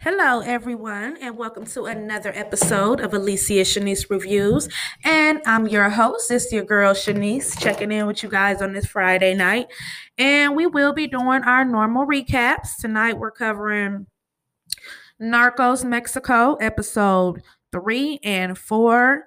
Hello, everyone, and welcome to another episode of Alicia Shanice Reviews. And I'm your host, it's your girl Shanice, checking in with you guys on this Friday night. And we will be doing our normal recaps. Tonight, we're covering Narcos Mexico, episode three and four.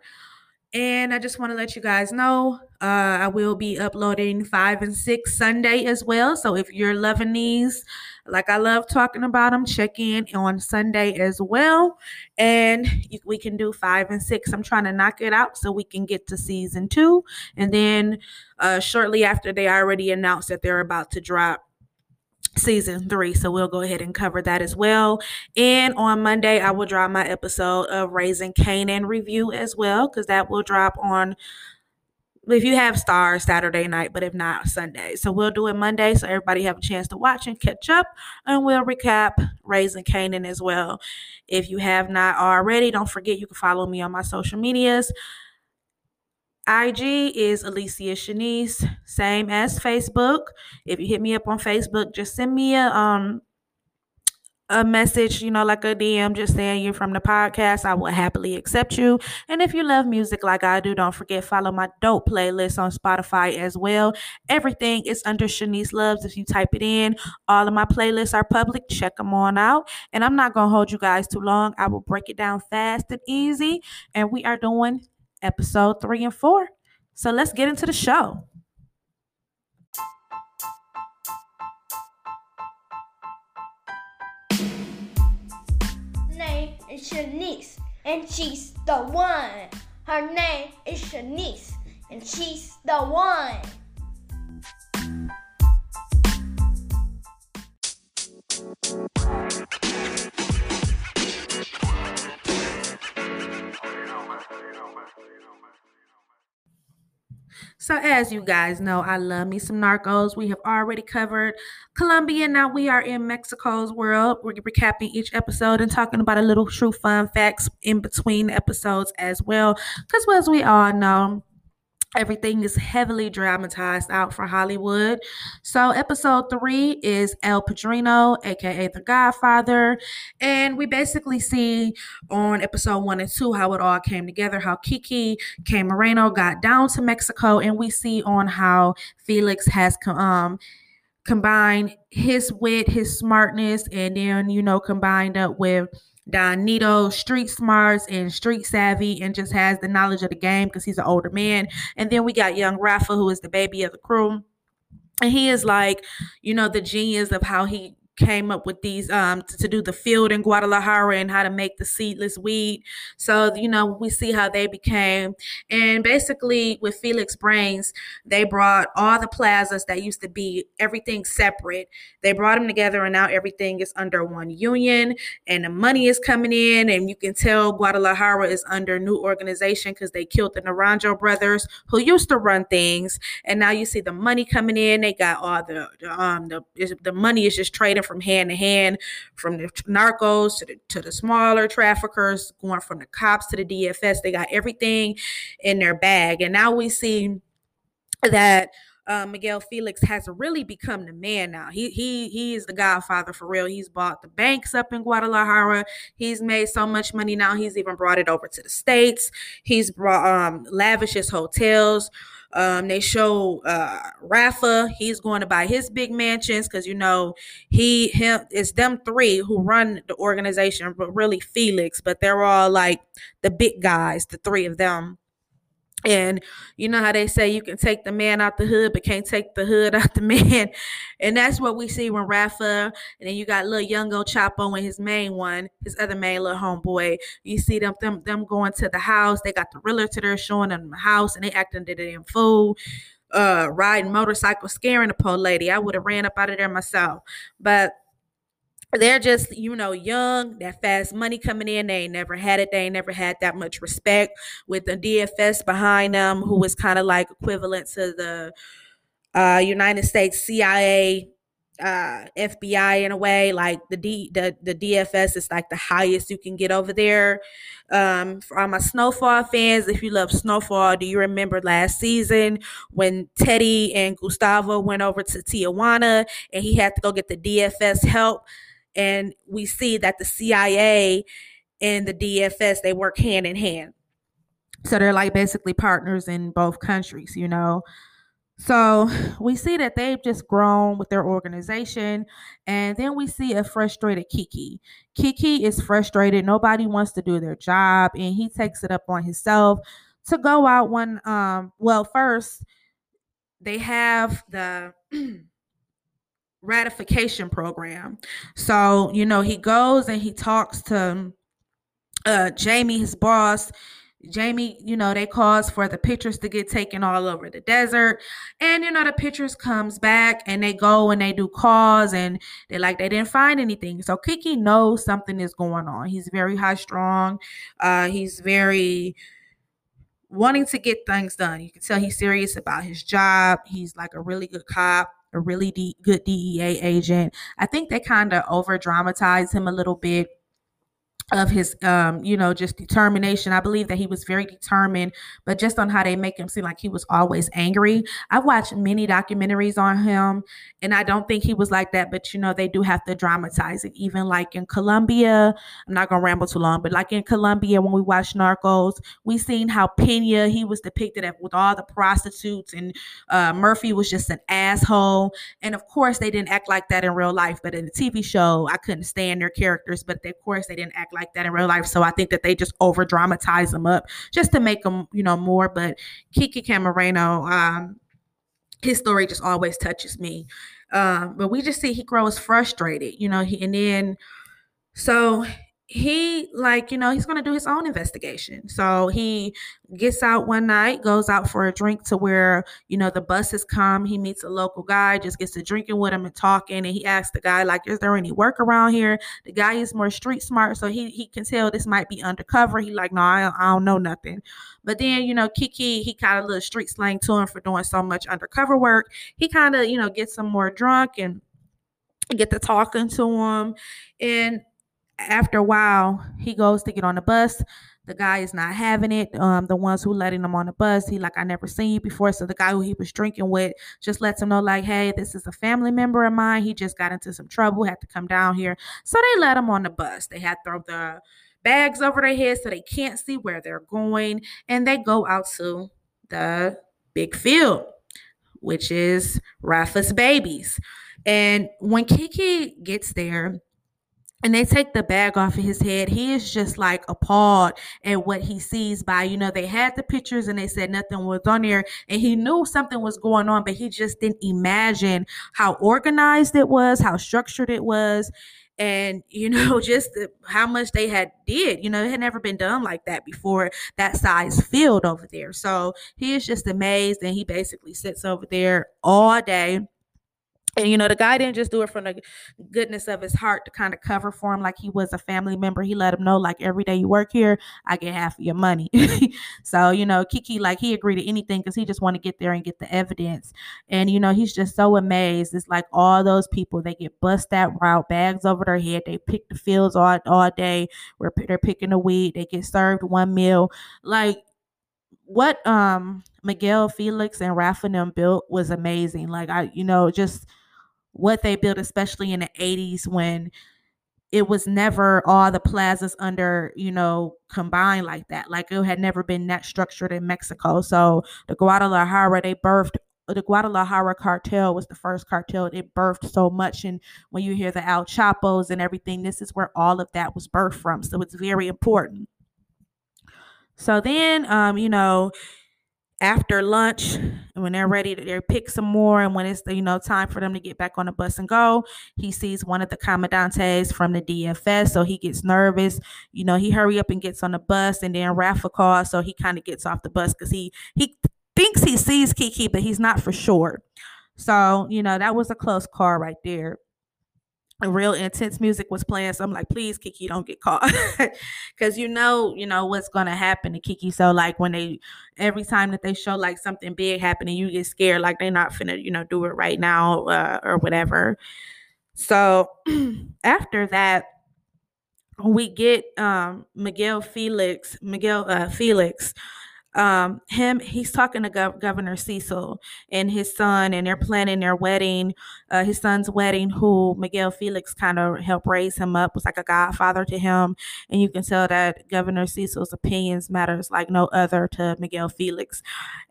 And I just want to let you guys know uh, I will be uploading five and six Sunday as well. So if you're loving these, like I love talking about them, check in on Sunday as well. And we can do five and six. I'm trying to knock it out so we can get to season two. And then uh, shortly after, they already announced that they're about to drop season three. So we'll go ahead and cover that as well. And on Monday, I will drop my episode of Raising Kanan review as well, because that will drop on if you have Starz Saturday night, but if not Sunday. So we'll do it Monday so everybody have a chance to watch and catch up. And we'll recap Raising Kanan as well. If you have not already, don't forget you can follow me on my social medias. IG is Alicia Shanice, same as Facebook. If you hit me up on Facebook, just send me a um a message, you know, like a DM just saying you're from the podcast, I will happily accept you. And if you love music like I do, don't forget follow my dope playlist on Spotify as well. Everything is under Shanice Loves. If you type it in, all of my playlists are public. Check them on out. And I'm not gonna hold you guys too long. I will break it down fast and easy. And we are doing episode three and four. So let's get into the show. Is Shanice, and she's the one. Her name is Shanice, and she's the one. So, as you guys know, I love me some narcos. We have already covered Colombia. Now we are in Mexico's world. We're recapping each episode and talking about a little true fun facts in between episodes as well. Because, as we all know, Everything is heavily dramatized out for Hollywood. So, episode three is El Padrino, aka The Godfather. And we basically see on episode one and two how it all came together, how Kiki Camarena got down to Mexico, and we see on how Felix has. Um, combined his wit, his smartness, and then, you know, combined up with Don Neto, street smarts and street savvy, and just has the knowledge of the game because he's an older man. And then we got young Rafa, who is the baby of the crew. And he is like, you know, the genius of how he came up with these um to, to, do the field in Guadalajara and how to make the seedless weed. So you know we see how they became, and basically with Felix Brains, they brought all the plazas that used to be everything separate. They brought them together, and now everything is under one union, and the money is coming in, and you can tell Guadalajara is under new organization because they killed the Naranjo brothers who used to run things, and now you see the money coming in. They got all the um the the money is just trading from hand to hand, from the narcos to the, to the smaller traffickers, going from the cops to the DFS. They got everything in their bag. And now we see that uh, Miguel Felix has really become the man now. He he he is the godfather for real. He's bought the banks up in Guadalajara. He's made so much money now. He's even brought it over to the states. He's brought um lavish hotels. Um, they show uh, Rafa. He's going to buy his big mansions because you know he him it's them three who run the organization, but really Felix. But they're all like the big guys, the three of them. And you know how they say you can take the man out the hood, but can't take the hood out the man. And that's what we see when Rafa, and then you got little young old Chapo and his main one, his other main little homeboy. You see them them them going to the house. They got the realtor to there showing them the house, and they acting to them fool. Uh, riding motorcycle, scaring the poor lady. I would have ran up out of there myself, but they're just you know young that fast money coming in they never had it they never had that much respect with the dfs behind them who was kind of like equivalent to the uh united states cia uh fbi in a way like the d the, the dfs is like the highest you can get over there. Um for all my snowfall fans if you love snowfall do you remember last season when teddy and gustavo went over to tijuana and he had to go get the dfs help and we see that the CIA and the DFS they work hand in hand. So they're like basically partners in both countries, you know. So we see that they've just grown with their organization. And then we see a frustrated Kiki. Kiki is frustrated. Nobody wants to do their job. And he takes it up on himself to go out one. Um, well, first, they have the eradication program. So, you know, he goes and he talks to uh, Jamie, his boss, Jamie, you know, they cause for the pictures to get taken all over the desert. And, you know, the pictures comes back and they go and they do calls and they like they didn't find anything. So Kiki knows something is going on. He's very high strong. Uh, he's very wanting to get things done. You can tell he's serious about his job. He's like a really good cop, a really de- good DEA agent. I think they kind of over dramatize him a little bit of his um you know just determination. I believe that he was very determined but just on how they make him seem like he was always angry. I've watched many documentaries on him and i don't think he was like that but you know they do have to dramatize it. Even like in colombia i'm not gonna ramble too long but like in colombia when we watched narcos we seen how pena he was depicted with all the prostitutes and uh, murphy was just an asshole. And of course they didn't act like that in real life but in the tv show i couldn't stand their characters but of course they didn't act like like that in real life. So I think that they just over dramatize them up just to make them, you know, more. But Kiki Camarena, um, his story just always touches me. Um, but we just see he grows frustrated, you know, he, and then so he like you know he's going to do his own investigation. So he gets out one night goes out for a drink to where you know the buses come. He meets a local guy just gets to drinking with him and talking and he asks the guy like is there any work around here? The guy is more street smart so he he can tell this might be undercover. He like no i, I don't know nothing. But then you know kiki he kind of little street slang to him for doing so much undercover work. He kind of you know gets some more drunk and get to talking to him. And after a while, he goes to get on the bus. The guy is not having it. Um, the ones who letting him on the bus, he like, I never seen you before. So the guy who he was drinking with just lets him know, like, hey, this is a family member of mine. He just got into some trouble, had to come down here. So they let him on the bus. They had throw the bags over their heads so they can't see where they're going. And they go out to the big field, which is Rafa's babies. And when Kiki gets there, and they take the bag off of his head. He is just like appalled at what he sees by, you know, they had the pictures and they said nothing was on there and he knew something was going on, but he just didn't imagine how organized it was, how structured it was. And, you know, just the, how much they had did, you know, it had never been done like that before that size field over there. So he is just amazed and he basically sits over there all day and you know, the guy didn't just do it from the goodness of his heart to kind of cover for him like he was a family member. He let him know, like, every day you work here, I get half of your money. so, you know, Kiki, like, he agreed to anything because he just wanted to get there and get the evidence. And, you know, he's just so amazed. It's like all those people, they get bust that route, bags over their head. They pick the fields all, all day where they're picking the weed. They get served one meal. Like, what um Miguel Felix and Rafa built was amazing. Like I, you know, just what they built, especially in the 80s when it was never all the plazas under, you know, combined like that. Like it had never been that structured in Mexico. So the Guadalajara, they birthed the Guadalajara cartel was the first cartel. It birthed so much. And when you hear the El Chapos and everything, this is where all of that was birthed from. So it's very important. So then, um, you know, after lunch and when they're ready to they pick some more and when it's you know time for them to get back on the bus and go he sees one of the commandantes from the dfs so he gets nervous. You know he hurry up and gets on the bus and then rafa calls so he kind of gets off the bus because he he thinks he sees kiki but he's not for sure. So you know that was a close call right there real intense music was playing. So I'm like, please, Kiki, don't get caught. Cause you know, you know what's gonna happen to Kiki. So like when they every time that they show like something big happening, you get scared, like they're not finna, you know, do it right now, uh, or whatever. So after that, we get um Miguel Felix, Miguel uh, Felix um him he's talking to Gov- governor cecil and his son and they're planning their wedding uh his son's wedding who miguel felix kind of helped raise him up was like a godfather to him. And you can tell that governor cecil's opinions matters like no other to miguel felix.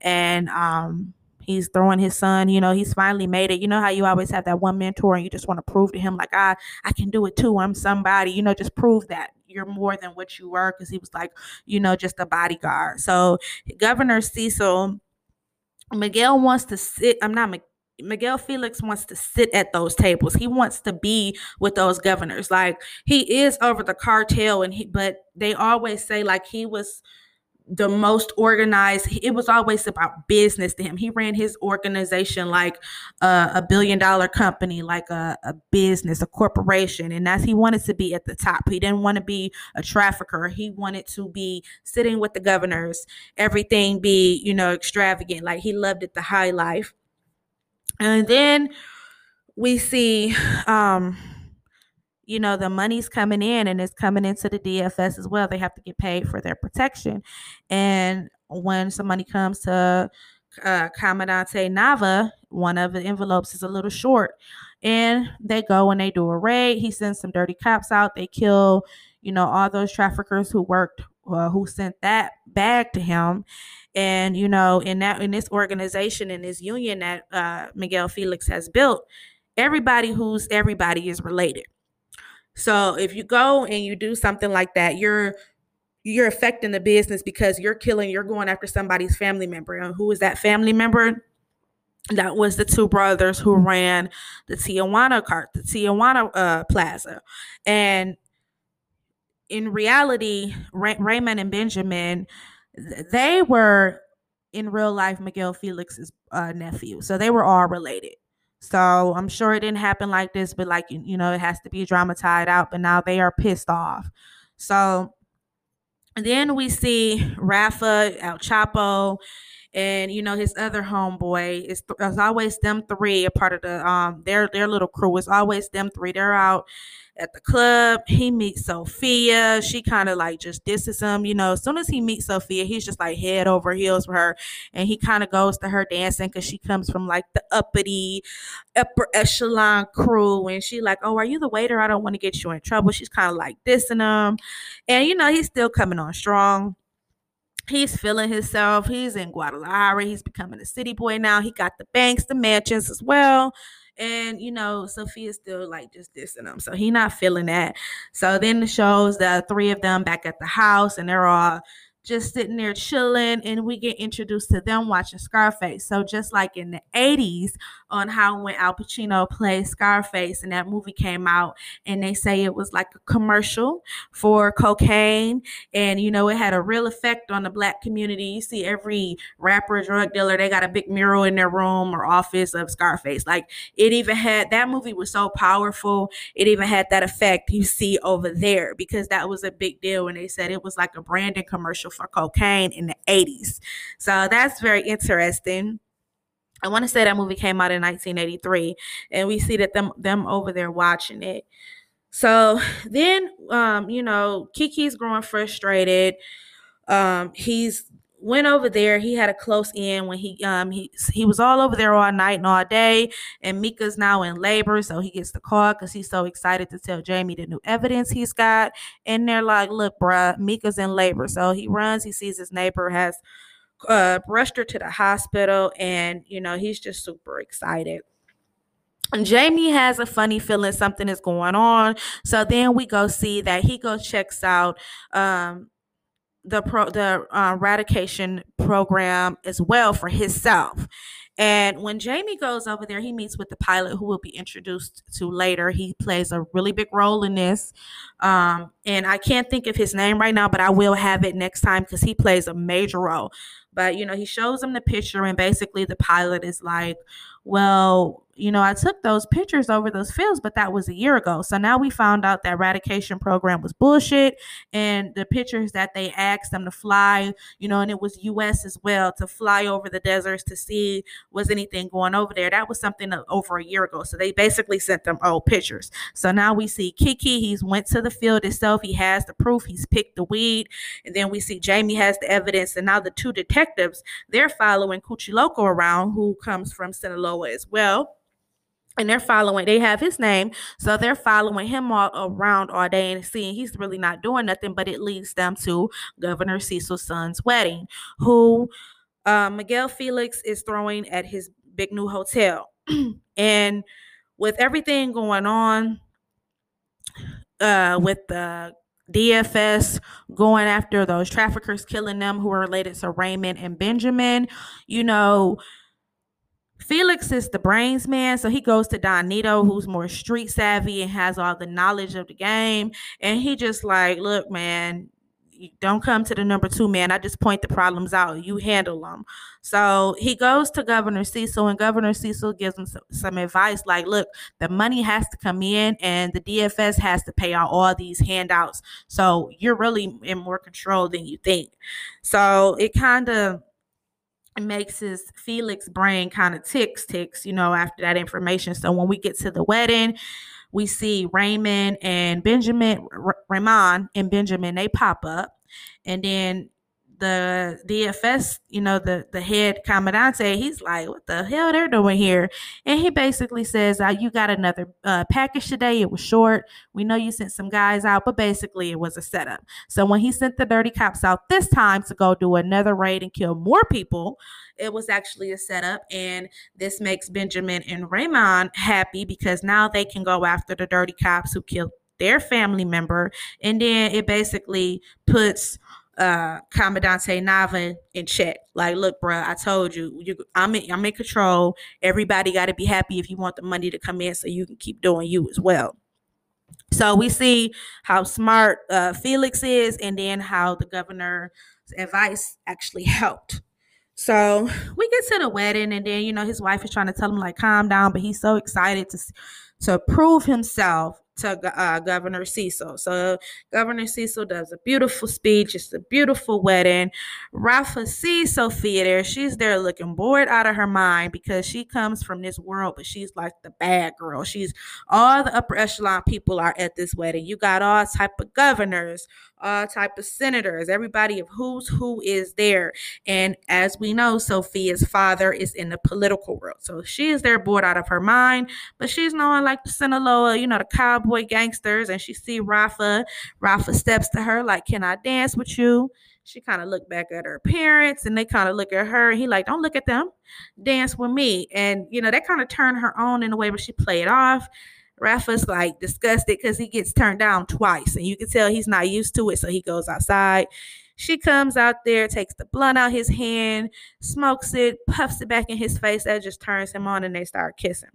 And um he's throwing his son you know he's finally made it. You know how you always have that one mentor and you just want to prove to him like i i can do it too. I'm somebody you know just prove that you're more than what you were because he was like, you know, just a bodyguard. So Governor Cecil, Miguel wants to sit. I'm not Miguel Felix wants to sit at those tables. He wants to be with those governors. Like he is over the cartel and he but they always say like he was the most organized. It was always about business to him. He ran his organization like a, a billion dollar company, like a, a, business, a corporation. And as he wanted to be at the top, he didn't want to be a trafficker. He wanted to be sitting with the governors, everything be, you know, extravagant. Like he loved it, the high life. And then we see, um, you know the money's coming in and it's coming into the DFS as well. They have to get paid for their protection, and when some money comes to uh, Commandante Nava, one of the envelopes is a little short, and they go and they do a raid. He sends some dirty cops out. They kill, you know, all those traffickers who worked, uh, who sent that bag to him, and you know, in that in this organization in this union that uh, Miguel Felix has built, everybody who's everybody is related so if you go and you do something like that, you're you're affecting the business because you're killing, you're going after somebody's family member. And who is that family member? That was the two brothers who ran the Tijuana cart, the Tijuana uh, Plaza. And in reality, Ray- Raymond and Benjamin, they were in real life Miguel Felix's uh, nephew. So they were all related. So I'm sure it didn't happen like this, but like you know, it has to be dramatized out. But now they are pissed off. So then we see Rafa, El Chapo, and you know his other homeboy. It's, it's always them three, a part of the um their their little crew. It's always them three. They're out at the club. He meets Sophia. She kind of like just disses him. You know, as soon as he meets Sophia, he's just like head over heels for her. And he kind of goes to her dancing because she comes from like the uppity, upper echelon crew. And she like, oh, are you the waiter? I don't want to get you in trouble. She's kind of like dissing him. And, you know, he's still coming on strong he's feeling himself. He's in Guadalajara. He's becoming a city boy now. He got the banks, the mansions as well. And you know, Sophia's still like just dissing him. So he not feeling that. So then the shows the three of them back at the house and they're all just sitting there chilling and we get introduced to them watching Scarface. So just like in the 80s on how when Al Pacino played Scarface and that movie came out and they say it was like a commercial for cocaine and you know it had a real effect on the black community. You see every rapper, drug dealer, they got a big mural in their room or office of Scarface. Like it even had that movie was so powerful. It even had that effect you see over there because that was a big deal and they said it was like a branding commercial for cocaine in the 80s. So that's very interesting. I want to say that movie came out in 1983, and we see that them them over there watching it. So then, um, you know, Kiki's growing frustrated. Um, he's went over there. He had a close in when he um he he was all over there all night and all day. And Mika's now in labor, so he gets the call because he's so excited to tell Jamie the new evidence he's got. And they're like, "Look, bruh, Mika's in labor." So he runs. He sees his neighbor has uh, rushed her to the hospital, and you know he's just super excited. And Jamie has a funny feeling something is going on. So then we go see that he goes checks out um, the pro the uh, eradication program as well for himself. And when Jamie goes over there, he meets with the pilot who will be introduced to later. He plays a really big role in this. Um, and I can't think of his name right now, but I will have it next time because he plays a major role. But, you know, he shows him the picture, and basically the pilot is like, well, you know, I took those pictures over those fields, but that was a year ago. So now we found out that eradication program was bullshit. And the pictures that they asked them to fly, you know, and it was US as well to fly over the deserts to see was anything going over there. That was something over a year ago. So they basically sent them old pictures. So now we see Kiki, he's went to the field itself. He has the proof. He's picked the weed. And then we see Jamie has the evidence. And now the two detectives, they're following Coochie Loco around, who comes from Sinaloa as well and they're following they have his name so they're following him all around all day and seeing he's really not doing nothing but it leads them to governor cecil's son's wedding who uh, miguel felix is throwing at his big new hotel and with everything going on uh, with the DFS going after those traffickers, killing them who are related to Raymond and Benjamin. You know, Felix is the brains man, so he goes to Don Neto, who's more street savvy and has all the knowledge of the game. And he just like, look, man, don't come to the number two man. I just point the problems out. You handle them. So he goes to Governor Cecil, and Governor Cecil gives him some, some, advice like, look, the money has to come in, and the DFS has to pay out all these handouts. So you're really in more control than you think. So it kind of makes his Felix brain kind of ticks, ticks, you know, after that information. So when we get to the wedding, we see Raymond and Benjamin, R- Raymond and Benjamin, they pop up. And then the DFS, you know, the the head commandante, he's like, "What the hell they're doing here?" And he basically says, uh, "You got another uh, package today. It was short. We know you sent some guys out, but basically it was a setup." So when he sent the dirty cops out this time to go do another raid and kill more people, it was actually a setup, and this makes Benjamin and Raymond happy because now they can go after the dirty cops who killed their family member, and then it basically puts uh Commandante Nava in check. Like, look, bro, I told you, you I'm in, I'm in control. Everybody got to be happy if you want the money to come in, so you can keep doing you as well. So we see how smart uh, Felix is, and then how the governor's advice actually helped. So we get to the wedding, and then you know his wife is trying to tell him like calm down, but he's so excited to to prove himself to uh, Governor Cecil. So Governor Cecil does a beautiful speech. It's a beautiful wedding. Rafa sees Sophia there. She's there looking bored out of her mind because she comes from this world, but she's like the bad girl. She's all the upper echelon people are at this wedding. You got all type of governors, all type of senators, everybody of who's who is there. And as we know, Sophia's father is in the political world. So she is there bored out of her mind, but she's knowing like the Sinaloa, you know, the cowboy gangsters, and she see Rafa. Rafa steps to her like, can I dance with you? She kind of looked back at her parents and they kind of look at her. he like, don't look at them, dance with me. And you know, that kind of turned her on in a way, but she played it off. Rafa's like disgusted because he gets turned down twice, and you can tell he's not used to it. So he goes outside. She comes out there, takes the blunt out his hand, smokes it, puffs it back in his face. That just turns him on, and they start kissing.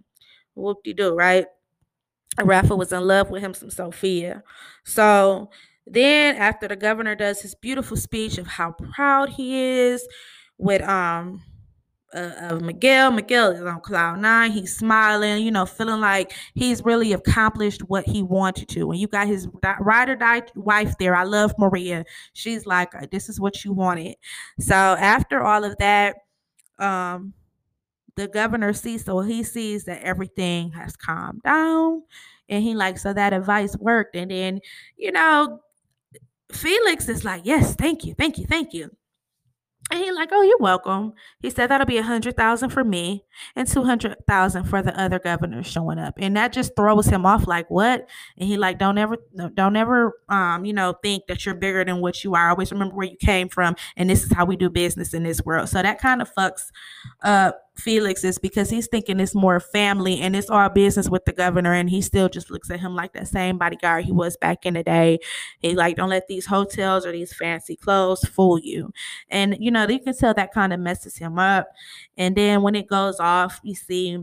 Whoop de doo, right? Rafa was in love with him, some Sophia. So then, after the governor does his beautiful speech of how proud he is with um uh, of Miguel. Miguel is on cloud nine. He's smiling, you know, feeling like he's really accomplished what he wanted to. And you got his ride or die wife there. I love Maria. She's like, this is what you wanted. So after all of that, um, the governor sees so he sees that everything has calmed down and he like so that advice worked and then you know felix is like yes thank you thank you thank you and he like, oh, you're welcome. He said that'll be a hundred thousand for me and two hundred thousand for the other governors showing up, and that just throws him off. Like what? And he like, don't ever, don't ever, um, you know, think that you're bigger than what you are. Always remember where you came from, and this is how we do business in this world. So that kind of fucks up Felix is because he's thinking it's more family and it's all business with the governor, and he still just looks at him like that same bodyguard he was back in the day. He like, don't let these hotels or these fancy clothes fool you. And you know, you can tell that kind of messes him up. And then when it goes off, you see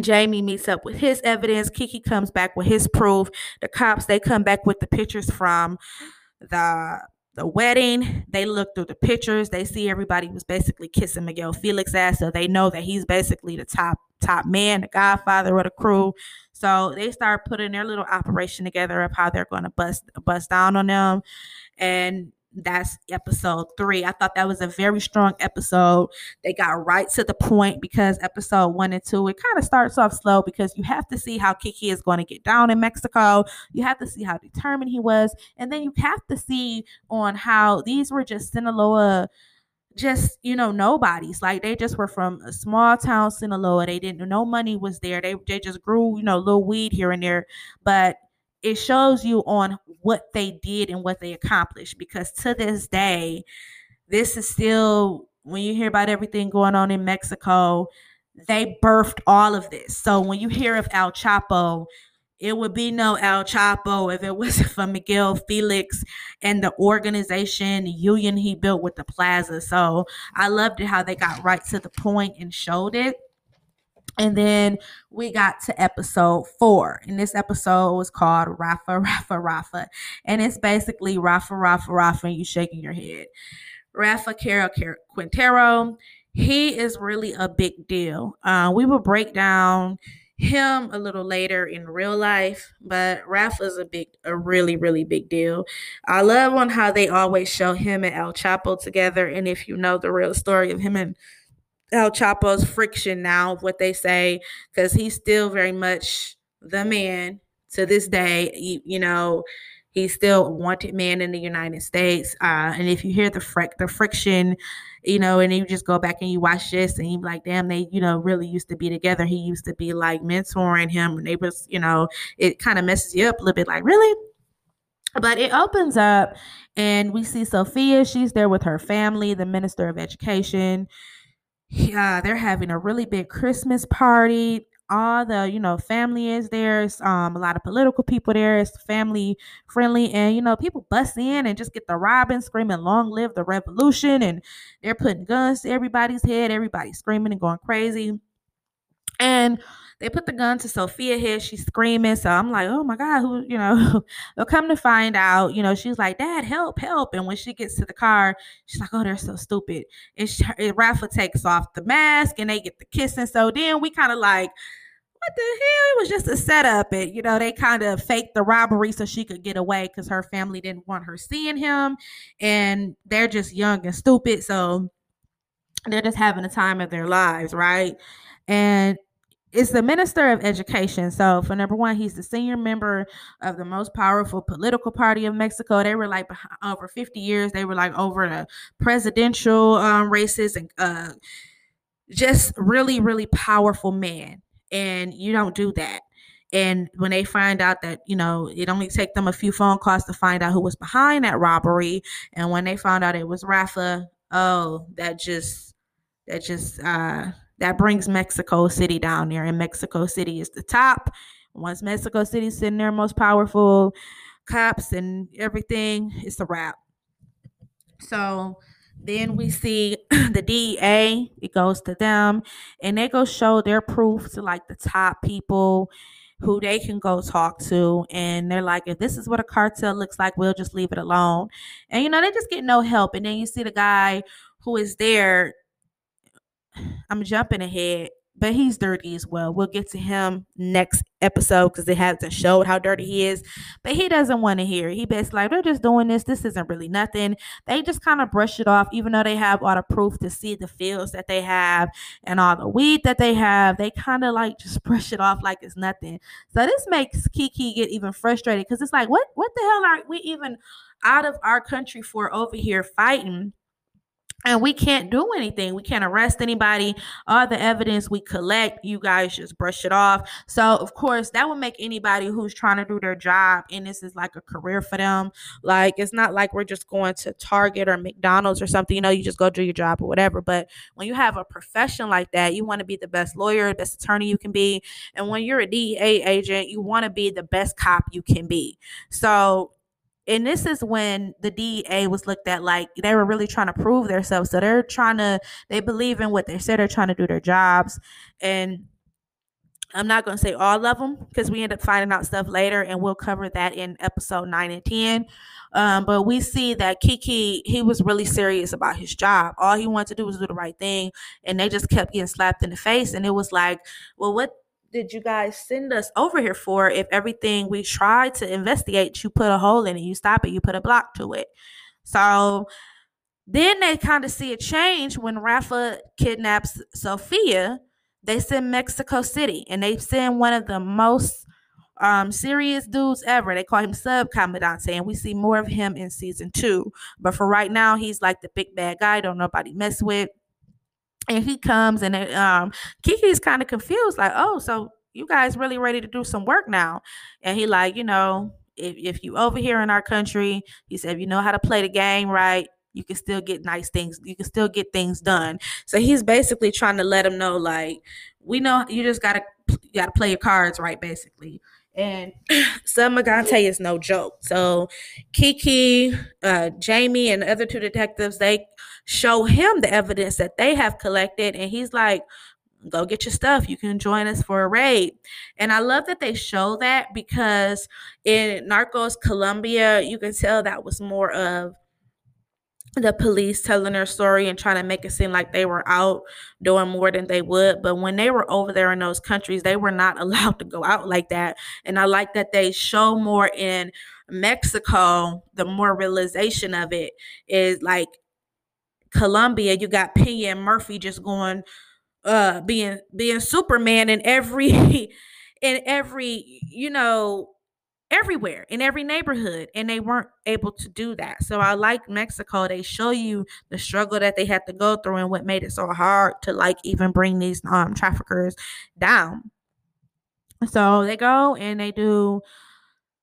Jamie meets up with his evidence. Kiki comes back with his proof. The cops they come back with the pictures from the the wedding, they look through the pictures, they see everybody was basically kissing Miguel Felix ass, so they know that he's basically the top top man, the godfather of the crew. So they start putting their little operation together of how they're going to bust bust down on them, and that's episode three. I thought that was a very strong episode. They got right to the point because episode one and two, it kind of starts off slow because you have to see how Kiki is going to get down in Mexico. You have to see how determined he was. And then you have to see on how these were just Sinaloa just you know nobodies like they just were from a small town sinaloa they didn't no money was there they, they just grew you know little weed here and there but it shows you on what they did and what they accomplished because to this day this is still when you hear about everything going on in mexico they birthed all of this so when you hear of el chapo it would be no El Chapo if it wasn't for Miguel Felix and the organization, the union he built with the plaza. So I loved it how they got right to the point and showed it. And then we got to episode four. And this episode was called Rafa, Rafa, Rafa. And it's basically Rafa, Rafa, Rafa, and you shaking your head. Rafa Caro Quintero, he is really a big deal. Uh, we will break down him a little later in real life, but Rafa's a big, a really, really big deal. I love on how they always show him and El Chapo together. And if you know the real story of him and El Chapo's friction now, what they say, because he's still very much the man to this day. You, you know, he's still a wanted man in the United States. Uh, and if you hear the fric- the friction, you know, and you just go back and you watch this and you're like, damn, they, you know, really used to be together. He used to be like mentoring him and they was, you know, it kind of messes you up a little bit like, really? But it opens up and we see Sophia. She's there with her family, the minister of education yeah, they're having a really big Christmas party. All the, you know, family is there. It's, um, a lot of political people there. It's family friendly. And, you know, people bust in and just get the robbing, screaming, long live the revolution. And they're putting guns to everybody's head. Everybody's screaming and going crazy. And they put the gun to Sophia head. She's screaming. So I'm like, oh my God, who, you know, they'll come to find out, you know, she's like, Dad, help, help. And when she gets to the car, she's like, oh, they're so stupid. And, she, and Rafa takes off the mask and they get the kissing. So then we kind of like, what the hell? It was just a setup. And, you know, they kind of faked the robbery so she could get away because her family didn't want her seeing him. And they're just young and stupid. So they're just having a time of their lives, right? And is the minister of education. So, for number one, he's the senior member of the most powerful political party of Mexico. They were like over 50 years, they were like over the presidential um, races and uh, just really, really powerful man. And you don't do that. And when they find out that, you know, it only take them a few phone calls to find out who was behind that robbery. And when they found out it was Rafa, oh, that just, that just, uh, that brings Mexico City down there. And Mexico City is the top. Once Mexico City's sitting there, most powerful cops and everything, it's a wrap. So then we see the DEA, it goes to them, and they go show their proof to like the top people who they can go talk to. And they're like, if this is what a cartel looks like, we'll just leave it alone. And you know, they just get no help. And then you see the guy who is there I'm jumping ahead, but he's dirty as well. We'll get to him next episode because it hasn't showed how dirty he is. But he doesn't want to hear. He basically like they're just doing this. This isn't really nothing. They just kind of brush it off, even though they have all the proof to see the fields that they have and all the weed that they have. They kind of like just brush it off like it's nothing. So this makes Kiki get even frustrated because it's like, what what the hell are we even out of our country for over here fighting? And we can't do anything. We can't arrest anybody. All the evidence we collect, you guys just brush it off. So, of course, that would make anybody who's trying to do their job and this is like a career for them. Like, it's not like we're just going to Target or McDonald's or something. You know, you just go do your job or whatever. But when you have a profession like that, you want to be the best lawyer, best attorney you can be. And when you're a DEA agent, you want to be the best cop you can be. So, and this is when the DEA was looked at like they were really trying to prove themselves. So they're trying to they believe in what they said they're trying to do their jobs. And I'm not going to say all of them because we end up finding out stuff later, and we'll cover that in episode nine and 10. Um, but we see that Kiki, he was really serious about his job. All he wanted to do was do the right thing, and they just kept getting slapped in the face. And it was like, well, what did you guys send us over here for if everything we tried to investigate, you put a hole in it, you stop it, you put a block to it? So then they kind of see a change when Rafa kidnaps Sophia. They send Mexico City and they send one of the most um, serious dudes ever. They call him Sub Commandante, and we see more of him in season two. But for right now, he's like the big bad guy. Don't nobody mess with. And he comes and um, Kiki's kind of confused, like, oh, so you guys really ready to do some work now? And he like, you know, if if you over here in our country, he said, if you know how to play the game right, you can still get nice things. You can still get things done. So he's basically trying to let him know, like, we know you just gotta you gotta play your cards right, basically. And Sub Magante is no joke. So Kiki, uh, Jamie, and the other two detectives, they show him the evidence that they have collected, and he's like, go get your stuff. You can join us for a raid. And I love that they show that because in Narcos Colombia, you can tell that was more of the police telling their story and trying to make it seem like they were out doing more than they would. But when they were over there in those countries, they were not allowed to go out like that. And I like that they show more in Mexico, the more realization of it is like Colombia, you got Pena and Murphy just going uh being being Superman in every in every, you know, everywhere in every neighborhood and they weren't able to do that. So i like mexico. They show you the struggle that they had to go through and what made it so hard to like even bring these um traffickers down. So they go and they do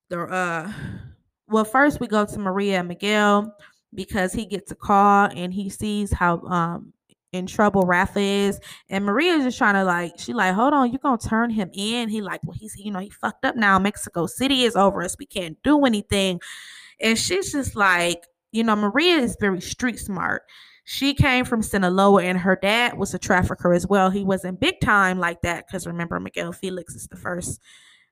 the uh well first we go to maria and miguel because he gets a call and he sees how um in trouble Rafa is. And Maria's just trying to like, she like, hold on, you're gonna turn him in. He like, well, he's you know, he fucked up now. Mexico City is over us. We can't do anything. And she's just like, you know, Maria is very street smart. She came from Sinaloa and her dad was a trafficker as well. He wasn't big time like that because remember, Miguel Felix is the first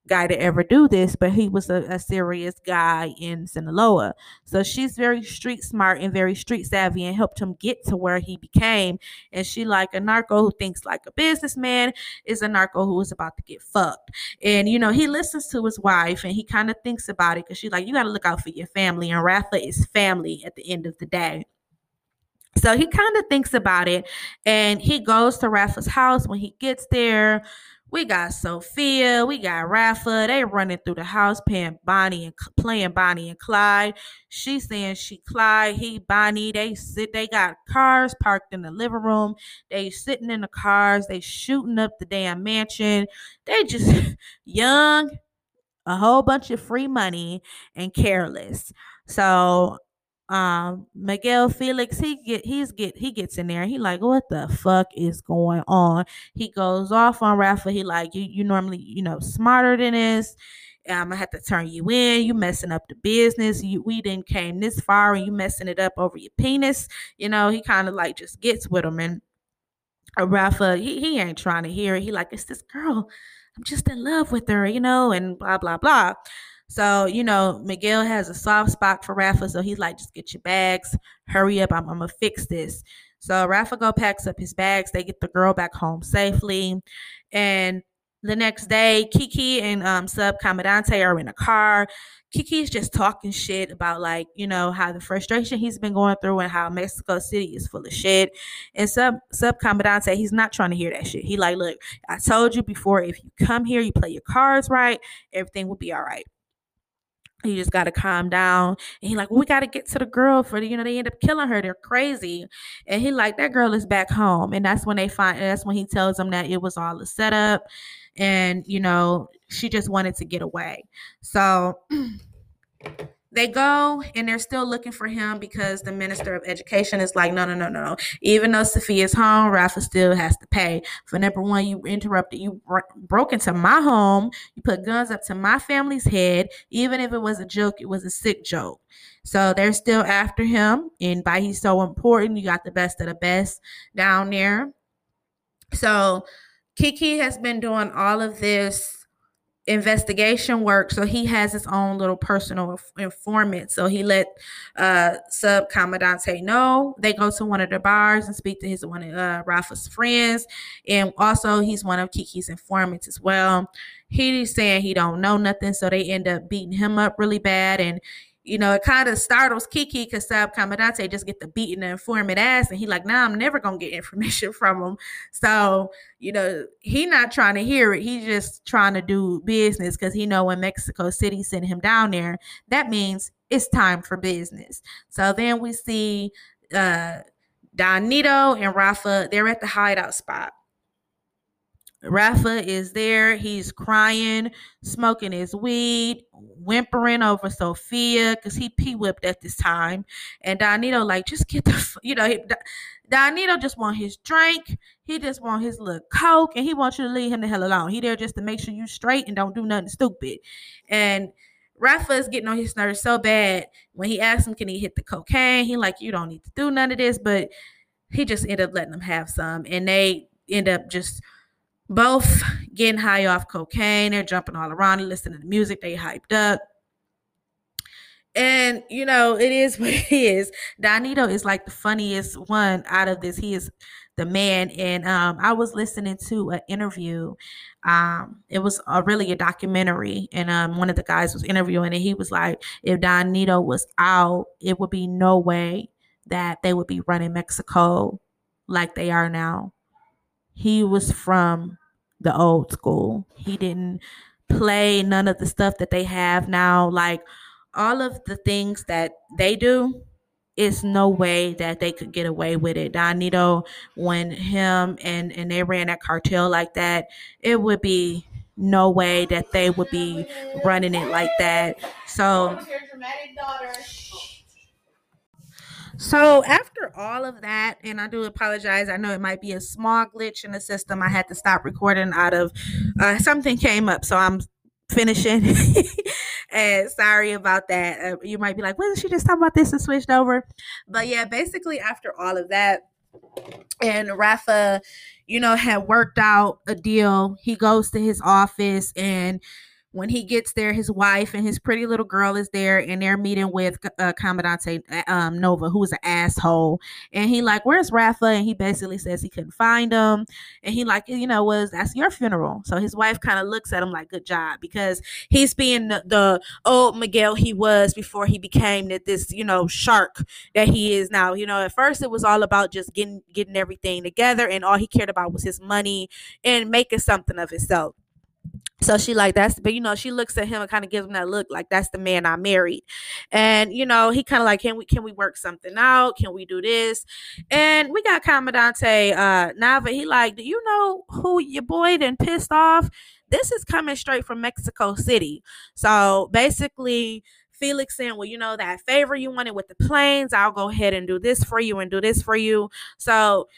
guy to ever do this, but he was a, a, serious guy in Sinaloa. So she's very street smart and very street savvy and helped him get to where he became. And she like a narco who thinks like a businessman is a narco who is about to get fucked. And you know, he listens to his wife and he kind of thinks about it because she's like, you got to look out for your family. And Rafa is family at the end of the day. So he kind of thinks about it and he goes to Rafa's house. When he gets there, we got Sophia, we got Rafa. They running through the house, playing Bonnie and playing Bonnie and Clyde. She saying she Clyde, he Bonnie. They sit. They got cars parked in the living room. They sitting in the cars. They shooting up the damn mansion. They just young, a whole bunch of free money and careless. So um Miguel Felix he get he's get he gets in there he like what the fuck is going on? He goes off on Rafa. He like you you normally you know smarter than this. I'm gonna have to turn you in. You messing up the business. You we didn't came this far and you messing it up over your penis. You know he kind of like just gets with him and uh, Rafa he, he ain't trying to hear it. He like it's this girl. I'm just in love with her you know and blah blah blah so, you know, Miguel has a soft spot for Rafa. So he's like, just get your bags, hurry up. I'm, I'm to fix this. So Rafa go packs up his bags. They get the girl back home safely. And the next day, Kiki and um, Sub Commandante are in a car. Kiki's just talking shit about like, you know, how the frustration he's been going through and how Mexico City is full of shit. And Sub Sub Commandante, he's not trying to hear that shit. He like, look, I told you before, if you come here, you play your cards right, everything will be all right you just got to calm down. And he like well, we got to get to the girl for the, you know they end up killing her they're crazy. And he like that girl is back home. And that's when they find that's when he tells them that it was all a setup and you know she just wanted to get away. So they go and they're still looking for him because the minister of education is like, no, no, no, no, no. Even though Sophia's home, Rafa still has to pay. For number one, you interrupted, you broke into my home, you put guns up to my family's head. Even if it was a joke, it was a sick joke. So they're still after him. And by he's so important, you got the best of the best down there. So Kiki has been doing all of this investigation work. So he has his own little personal informant. So he let uh sub commandante know. They go to one of the bars and speak to his one of uh, Rafa's friends. And also he's one of Kiki's informants as well. He's saying he don't know nothing. So they end up beating him up really bad. And you know, it kind of startles Kiki because Sub Commandante just get the beating the informant ass, and he like, nah, I'm never gonna get information from him. So, you know, he not trying to hear it. He's just trying to do business because he know when Mexico City sent him down there, that means it's time for business. So then we see uh Don Neto and Rafa, they're at the hideout spot. Rafa is there. He's crying, smoking his weed, whimpering over Sophia because he pee whipped at this time. And Don Neto like, just get the, you know, Don Neto just want his drink. He just want his little coke, and he wants you to leave him the hell alone. He there just to make sure you straight and don't do nothing stupid. And Rafa is getting on his nerves so bad. When he asked him, can he hit the cocaine? He like, you don't need to do none of this, but he just ended up letting them have some, and they end up just both getting high off cocaine. They're jumping all around listening to music. They hyped up. And you know, it is what it is. Don Neto is like the funniest one out of this. He is the man. And um, I was listening to an interview. Um, it was a, really a documentary, and um, one of the guys was interviewing, and he was like, "If Don Neto was out, it would be no way that they would be running Mexico like they are now." He was from the old school. He didn't play none of the stuff that they have now. Like all of the things that they do, it's no way that they could get away with it. Don Donito, when him and and they ran that cartel like that, it would be no way that they would be running it like that. So so after all of that, and I do apologize, I know it might be a small glitch in the system. I had to stop recording out of uh, something came up, so I'm finishing. and sorry about that. Uh, you might be like, wasn't she just talking about this and switched over? But yeah, basically after all of that, and Rafa, you know, had worked out a deal. He goes to his office and when he gets there, his wife and his pretty little girl is there, and they're meeting with uh, Commandante uh, um, Nava, who is an asshole. And he like, "Where's Rafa?" And he basically says he couldn't find him. And he like, you know, was that's your funeral. So his wife kind of looks at him like, "Good job," because he's being the, the old Miguel he was before he became that this, you know, shark that he is now. You know, at first it was all about just getting getting everything together, and all he cared about was his money and making something of himself. So she like that's but you know she looks at him and kind of gives him that look like that's the man I married, and you know he kind of like can we can we work something out? Can we do this? And we got Commandante uh Nava. He like do you know who your boy then pissed off? This is coming straight from Mexico City. So basically. Felix saying, Well, you know, that favor you wanted with the planes, I'll go ahead and do this for you and do this for you. So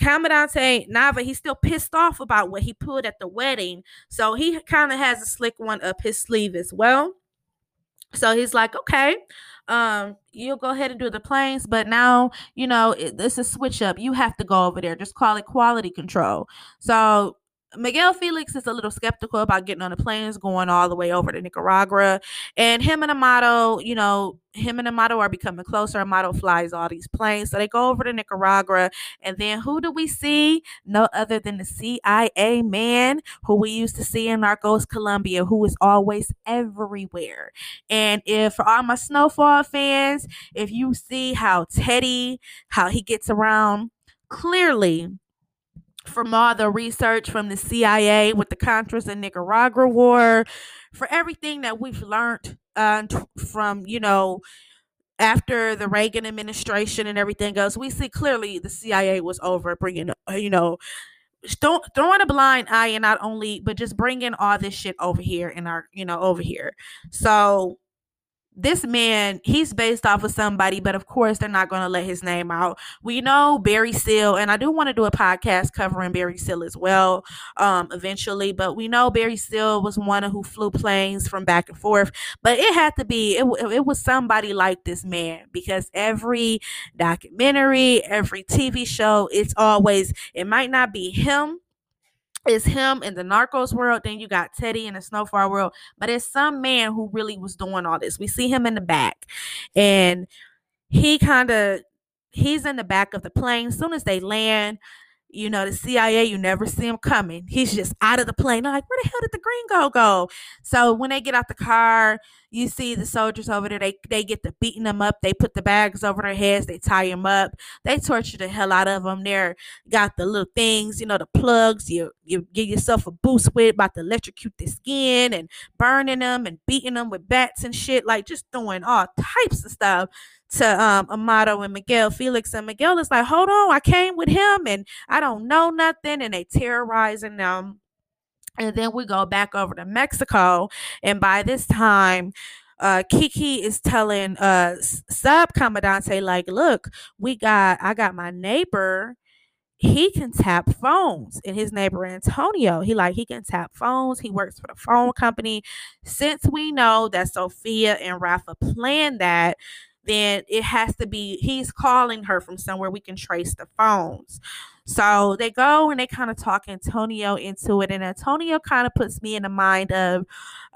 Commandante Nava, he's still pissed off about what he put at the wedding. So he kind of has a slick one up his sleeve as well. So he's like, okay, um, you'll go ahead and do the planes, but now, you know, it, this is switch up. You have to go over there. Just call it quality control. So Miguel Felix is a little skeptical about getting on the planes going all the way over to Nicaragua. And him and Amado, you know, him and Amado are becoming closer. Amado flies all these planes. So they go over to Nicaragua. And then who do we see? No other than the CIA man who we used to see in Narcos Colombia, who is always everywhere. And if for all my Snowfall fans, if you see how Teddy, how he gets around, clearly from all the research from the CIA with the Contras and Nicaragua war, for everything that we've learned uh, from, you know, after the Reagan administration and everything else, we see clearly the CIA was over bringing, uh, you know, don't throwing a blind eye and not only, but just bringing all this shit over here in our, you know, over here. So this man, he's based off of somebody, but of course they're not going to let his name out. We know Barry Seal, and I do want to do a podcast covering Barry Seal as well, um, eventually. But we know Barry Seal was one who flew planes from back and forth. But it had to be it, it was somebody like this man because every documentary, every TV show, it's always it might not be him it's him in the narcos world then you got teddy in the snowfall world but it's some man who really was doing all this we see him in the back and he kind of he's in the back of the plane as soon as they land you know, the CIA, you never see him coming. He's just out of the plane. They're like, where the hell did the gringo go? So when they get out the car, you see the soldiers over there. They they get to beating them up. They put the bags over their heads. They tie them up. They torture the hell out of them. They're got the little things, you know, the plugs. You you give yourself a boost with about to electrocute the skin and burning them and beating them with bats and shit. Like just doing all types of stuff to um Amado and Miguel Felix and Miguel is like, hold on, I came with him and I don't know nothing, and they terrorizing them. And then we go back over to Mexico, and by this time, uh, Kiki is telling uh Sub Commandante like, look, we got I got my neighbor. He can tap phones, and his neighbor Antonio, he like he can tap phones. He works for the phone company. Since we know that Sophia and Rafa planned that, then it has to be he's calling her from somewhere we can trace the phones. So they go and they kind of talk Antonio into it, and Antonio kind of puts me in the mind of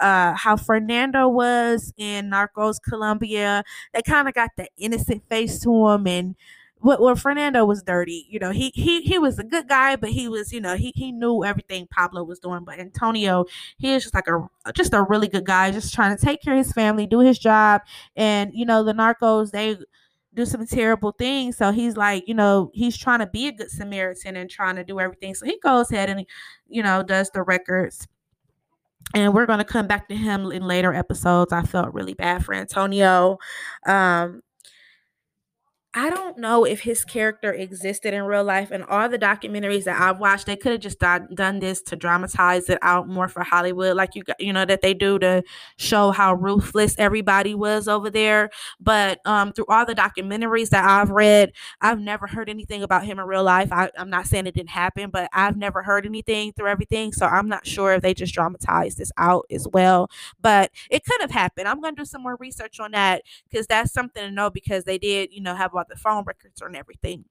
uh, how Fernando was in Narcos Colombia. They kind of got the innocent face to him, and well, Fernando was dirty. You know, he he he was a good guy, but he was, you know, he he knew everything Pablo was doing. But Antonio, he is just like a just a really good guy, just trying to take care of his family, do his job, and you know, the narcos they do some terrible things. So he's like, you know, he's trying to be a good Samaritan and trying to do everything. So he goes ahead and, you know, does the records. And we're going to come back to him in later episodes. I felt really bad for Antonio. Um, I don't know if his character existed in real life. And all the documentaries that I've watched, they could have just done, done this to dramatize it out more for Hollywood, like you you know, that they do to show how ruthless everybody was over there. But um, through all the documentaries that I've read, I've never heard anything about him in real life. I, I'm not saying it didn't happen, but I've never heard anything through everything. So I'm not sure if they just dramatized this out as well. But it could have happened. I'm to do some more research on that because that's something to know because they did, you know, have the phone records and everything.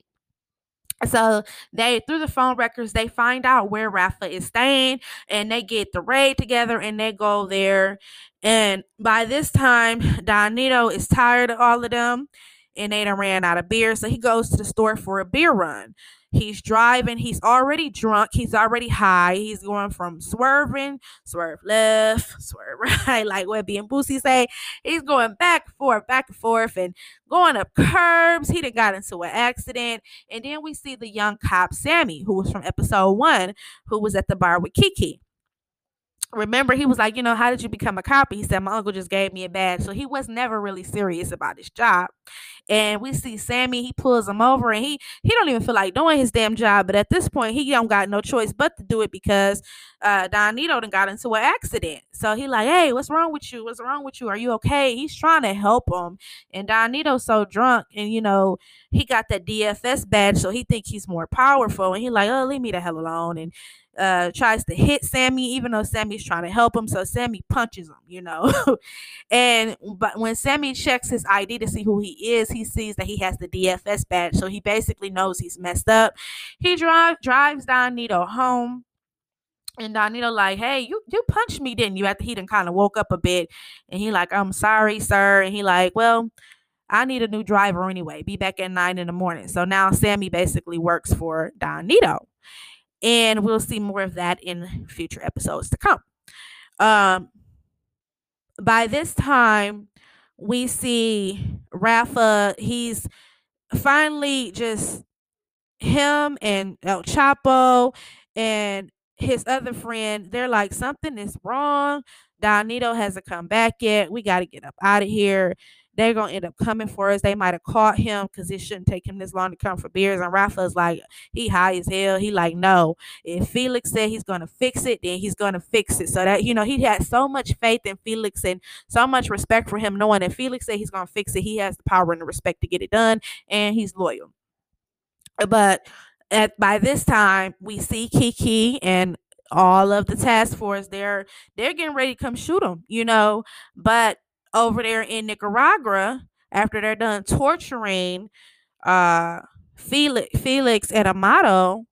So they through the phone records they find out where Rafa is staying and they get the raid together and they go there. And by this time, Don Neto is tired of all of them and they done ran out of beer. So he goes to the store for a beer run. He's driving. He's already drunk. He's already high. He's going from swerving, swerve left, swerve right, like what and Boosie say. He's going back and forth, back and forth, and going up curbs. He done got into an accident. And then we see the young cop, Sammy, who was from episode one, who was at the bar with Kiki remember he was like you know how did you become a cop he said my uncle just gave me a badge so he was never really serious about his job and we see Sammy, he pulls him over and he he don't even feel like doing his damn job. But at this point, he don't got no choice but to do it because uh Don Neto done got into an accident. So he like, hey, what's wrong with you? What's wrong with you? Are you okay? He's trying to help him. And Don Neto's so drunk and you know, he got that DFS badge, so he think he's more powerful. And he like, oh, leave me the hell alone. And uh tries to hit Sammy even though Sammy's trying to help him so Sammy punches him you know and but when Sammy checks his ID to see who he is he sees that he has the DFS badge so he basically knows he's messed up he drive drives Don Neto home and Don Neto like, hey, you you punched me, didn't you? After he done kind of woke up a bit, and he like, I'm sorry, sir. And he like, well, I need a new driver anyway. Be back at nine in the morning. So now Sammy basically works for Don Neto and we'll see more of that in future episodes to come. Um, by this time, we see Rafa. He's finally just him and El Chapo and his other friend. They're like something is wrong. Don Neto hasn't come back yet. We got to get up out of here they're gonna end up coming for us. They might have caught him because it shouldn't take him this long to come for beers. And Rafa's like, he high as hell. He like, no. If Felix said he's gonna fix it, then he's gonna fix it. So that you know, he had so much faith in Felix and so much respect for him, knowing that Felix said he's gonna fix it. He has the power and the respect to get it done, and he's loyal. But at by this time, we see Kiki and all of the task force they're they're getting ready to come shoot him you know but over there in Nicaragua after they're done torturing uh Felix Felix and Amado,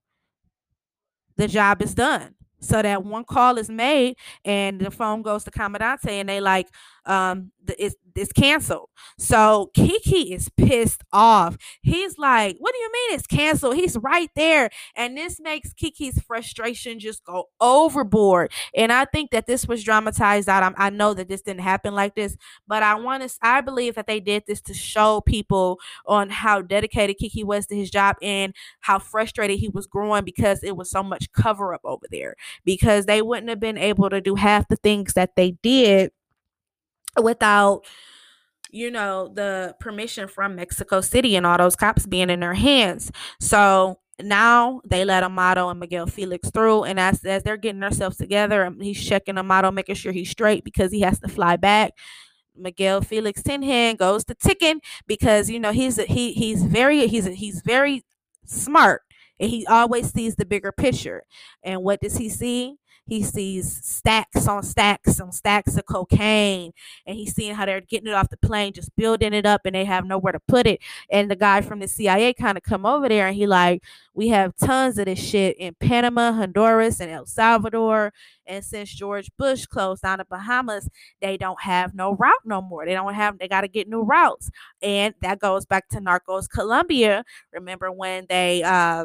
the job is done. so that one call is made and the phone goes to Commandante and they like um it's it's canceled. So Kiki is pissed off. He's like, "What do you mean it's canceled? He's right there." And this makes Kiki's frustration just go overboard. And I think that this was dramatized out. I, I know that this didn't happen like this, but I want to I believe that they did this to show people on how dedicated Kiki was to his job and how frustrated he was growing because it was so much cover up over there because they wouldn't have been able to do half the things that they did without you know the permission from Mexico City and all those cops being in their hands. So now they let Amado and Miguel Felix through, and as as they're getting themselves together, um, he's checking Amado, making sure he's straight because he has to fly back. Miguel Felix Tinhan goes to ticking because you know he's a, he he's very he's a, he's very smart and he always sees the bigger picture. And what does he see? He sees stacks on stacks on stacks of cocaine, and he's seeing how they're getting it off the plane, just building it up, and they have nowhere to put it. And the guy from the CIA kind of come over there, and he like, we have tons of this shit in Panama, Honduras, and El Salvador. And since George Bush closed down the Bahamas, they don't have no route no more. They don't have. They got to get new routes, and that goes back to Narcos Colombia. Remember when they uh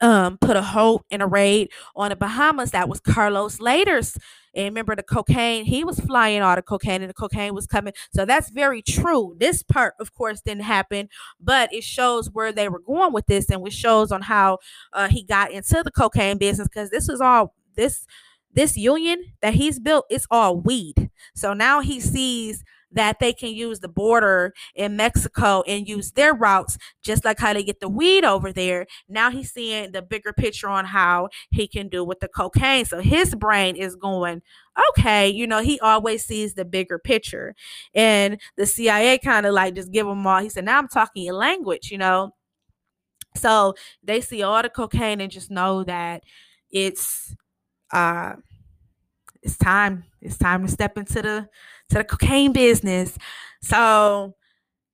um, put a hold in a raid on the Bahamas. That was Carlos Lehder's. And remember the cocaine, he was flying all the cocaine and the cocaine was coming. So that's very true. This part, of course, didn't happen, but it shows where they were going with this and which shows on how uh, he got into the cocaine business because this was all this this union that he's built, it's all weed. So now he sees that they can use the border in Mexico and use their routes, just like how they get the weed over there. Now he's seeing the bigger picture on how he can do with the cocaine. So his brain is going, okay, you know, he always sees the bigger picture. And the CIA kind of like just give him all, he said, now I'm talking your language, you know. So they see all the cocaine and just know that it's uh it's time. It's time to step into the to the cocaine business. So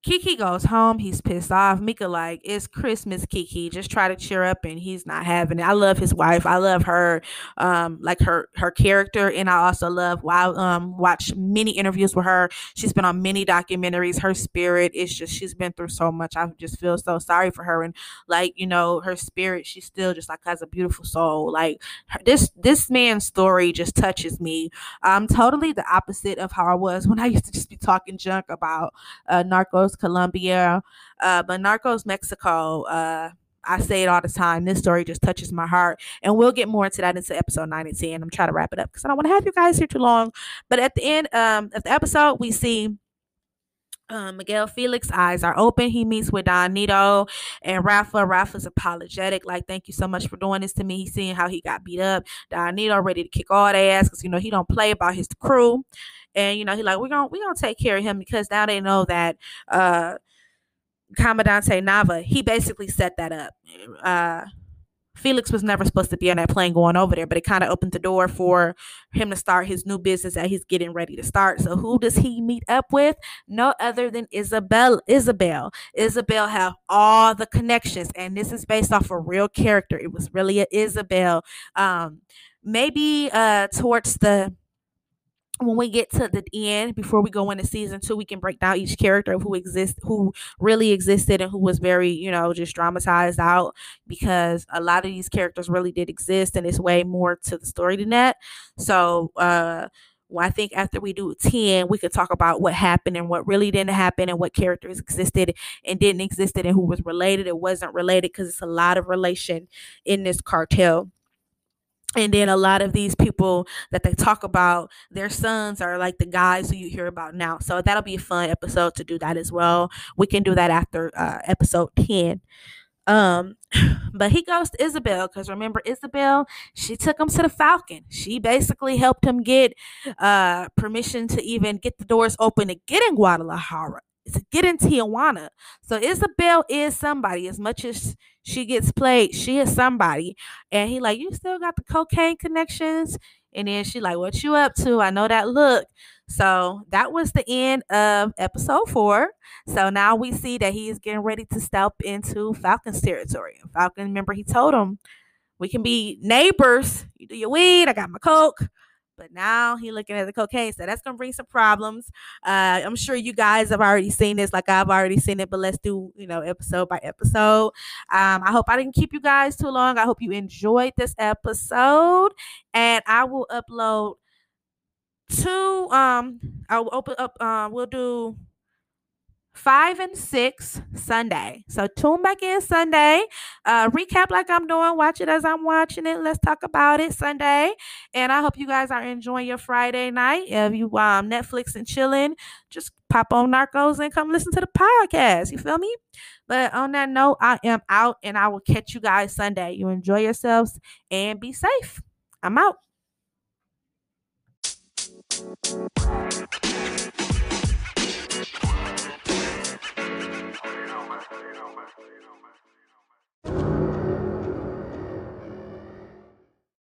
Kiki goes home. He's pissed off. Mika like, it's Christmas, Kiki. Just try to cheer up, and he's not having it. I love his wife. I love her, um, like her her character, and I also love. Wow, um, watch many interviews with her. She's been on many documentaries. Her spirit is just. She's been through so much. I just feel so sorry for her, and like you know, her spirit. She still just like has a beautiful soul. Like her, this this man's story just touches me. I'm totally the opposite of how I was when I used to just be talking junk about uh, Narcos Colombia, uh, but Narcos Mexico. Uh, I say it all the time. This story just touches my heart, and we'll get more into that into episode nine and ten. I'm trying to wrap it up because I don't want to have you guys here too long. But at the end um, of the episode, we see um, Miguel Felix eyes are open. He meets with Don Neto and Rafa. Rafa's apologetic, like, thank you so much for doing this to me. He's seeing how he got beat up. Don Neto ready to kick all ass because you know he don't play about his crew and you know he like we're gonna we're gonna take care of him because now they know that uh commandante nava he basically set that up uh Felix was never supposed to be on that plane going over there, but it kind of opened the door for him to start his new business that he's getting ready to start. So who does he meet up with? No other than Isabel. Isabel. Isabel have all the connections, and this is based off a real character. It was really a Isabel. Um, maybe uh towards the when we get to the end before we go into season two we can break down each character who exists who really existed and who was very you know just dramatized out because a lot of these characters really did exist and it's way more to the story than that. So uh well, I think after we do 10, we could talk about what happened and what really didn't happen and what characters existed and didn't existed and who was related and wasn't related because it's a lot of relation in this cartel and then a lot of these people that they talk about their sons are like the guys who you hear about now. So that'll be a fun episode to do that as well. We can do that after uh, episode 10 um but he goes to isabel because remember isabel she took him to the falcon. She basically helped him get uh permission to even get the doors open to get in guadalajara get in Tijuana. So Isabel is somebody. As much as she gets played, she is somebody. And he like, you still got the cocaine connections. And then she like, what you up to? I know that look. So that was the end of episode four. So now we see that he is getting ready to step into Falcon's territory. Falcon, remember, he told him We can be neighbors. You do your weed, I got my coke. But now he looking at the cocaine, so that's gonna bring some problems. Uh, I'm sure you guys have already seen this, like I've already seen it. But let's do, you know, episode by episode. Um, I hope I didn't keep you guys too long. I hope you enjoyed this episode, and I will upload two. Um, I'll open up. Um, we'll do five and six Sunday. So tune back in Sunday. Uh, recap like I'm doing. Watch it as I'm watching it. Let's talk about it Sunday. And I hope you guys are enjoying your Friday night. If you um Netflix and chilling, just pop on Narcos and come listen to the podcast. You feel me? But on that note, I am out and I will catch you guys Sunday. You enjoy yourselves and be safe. I'm out.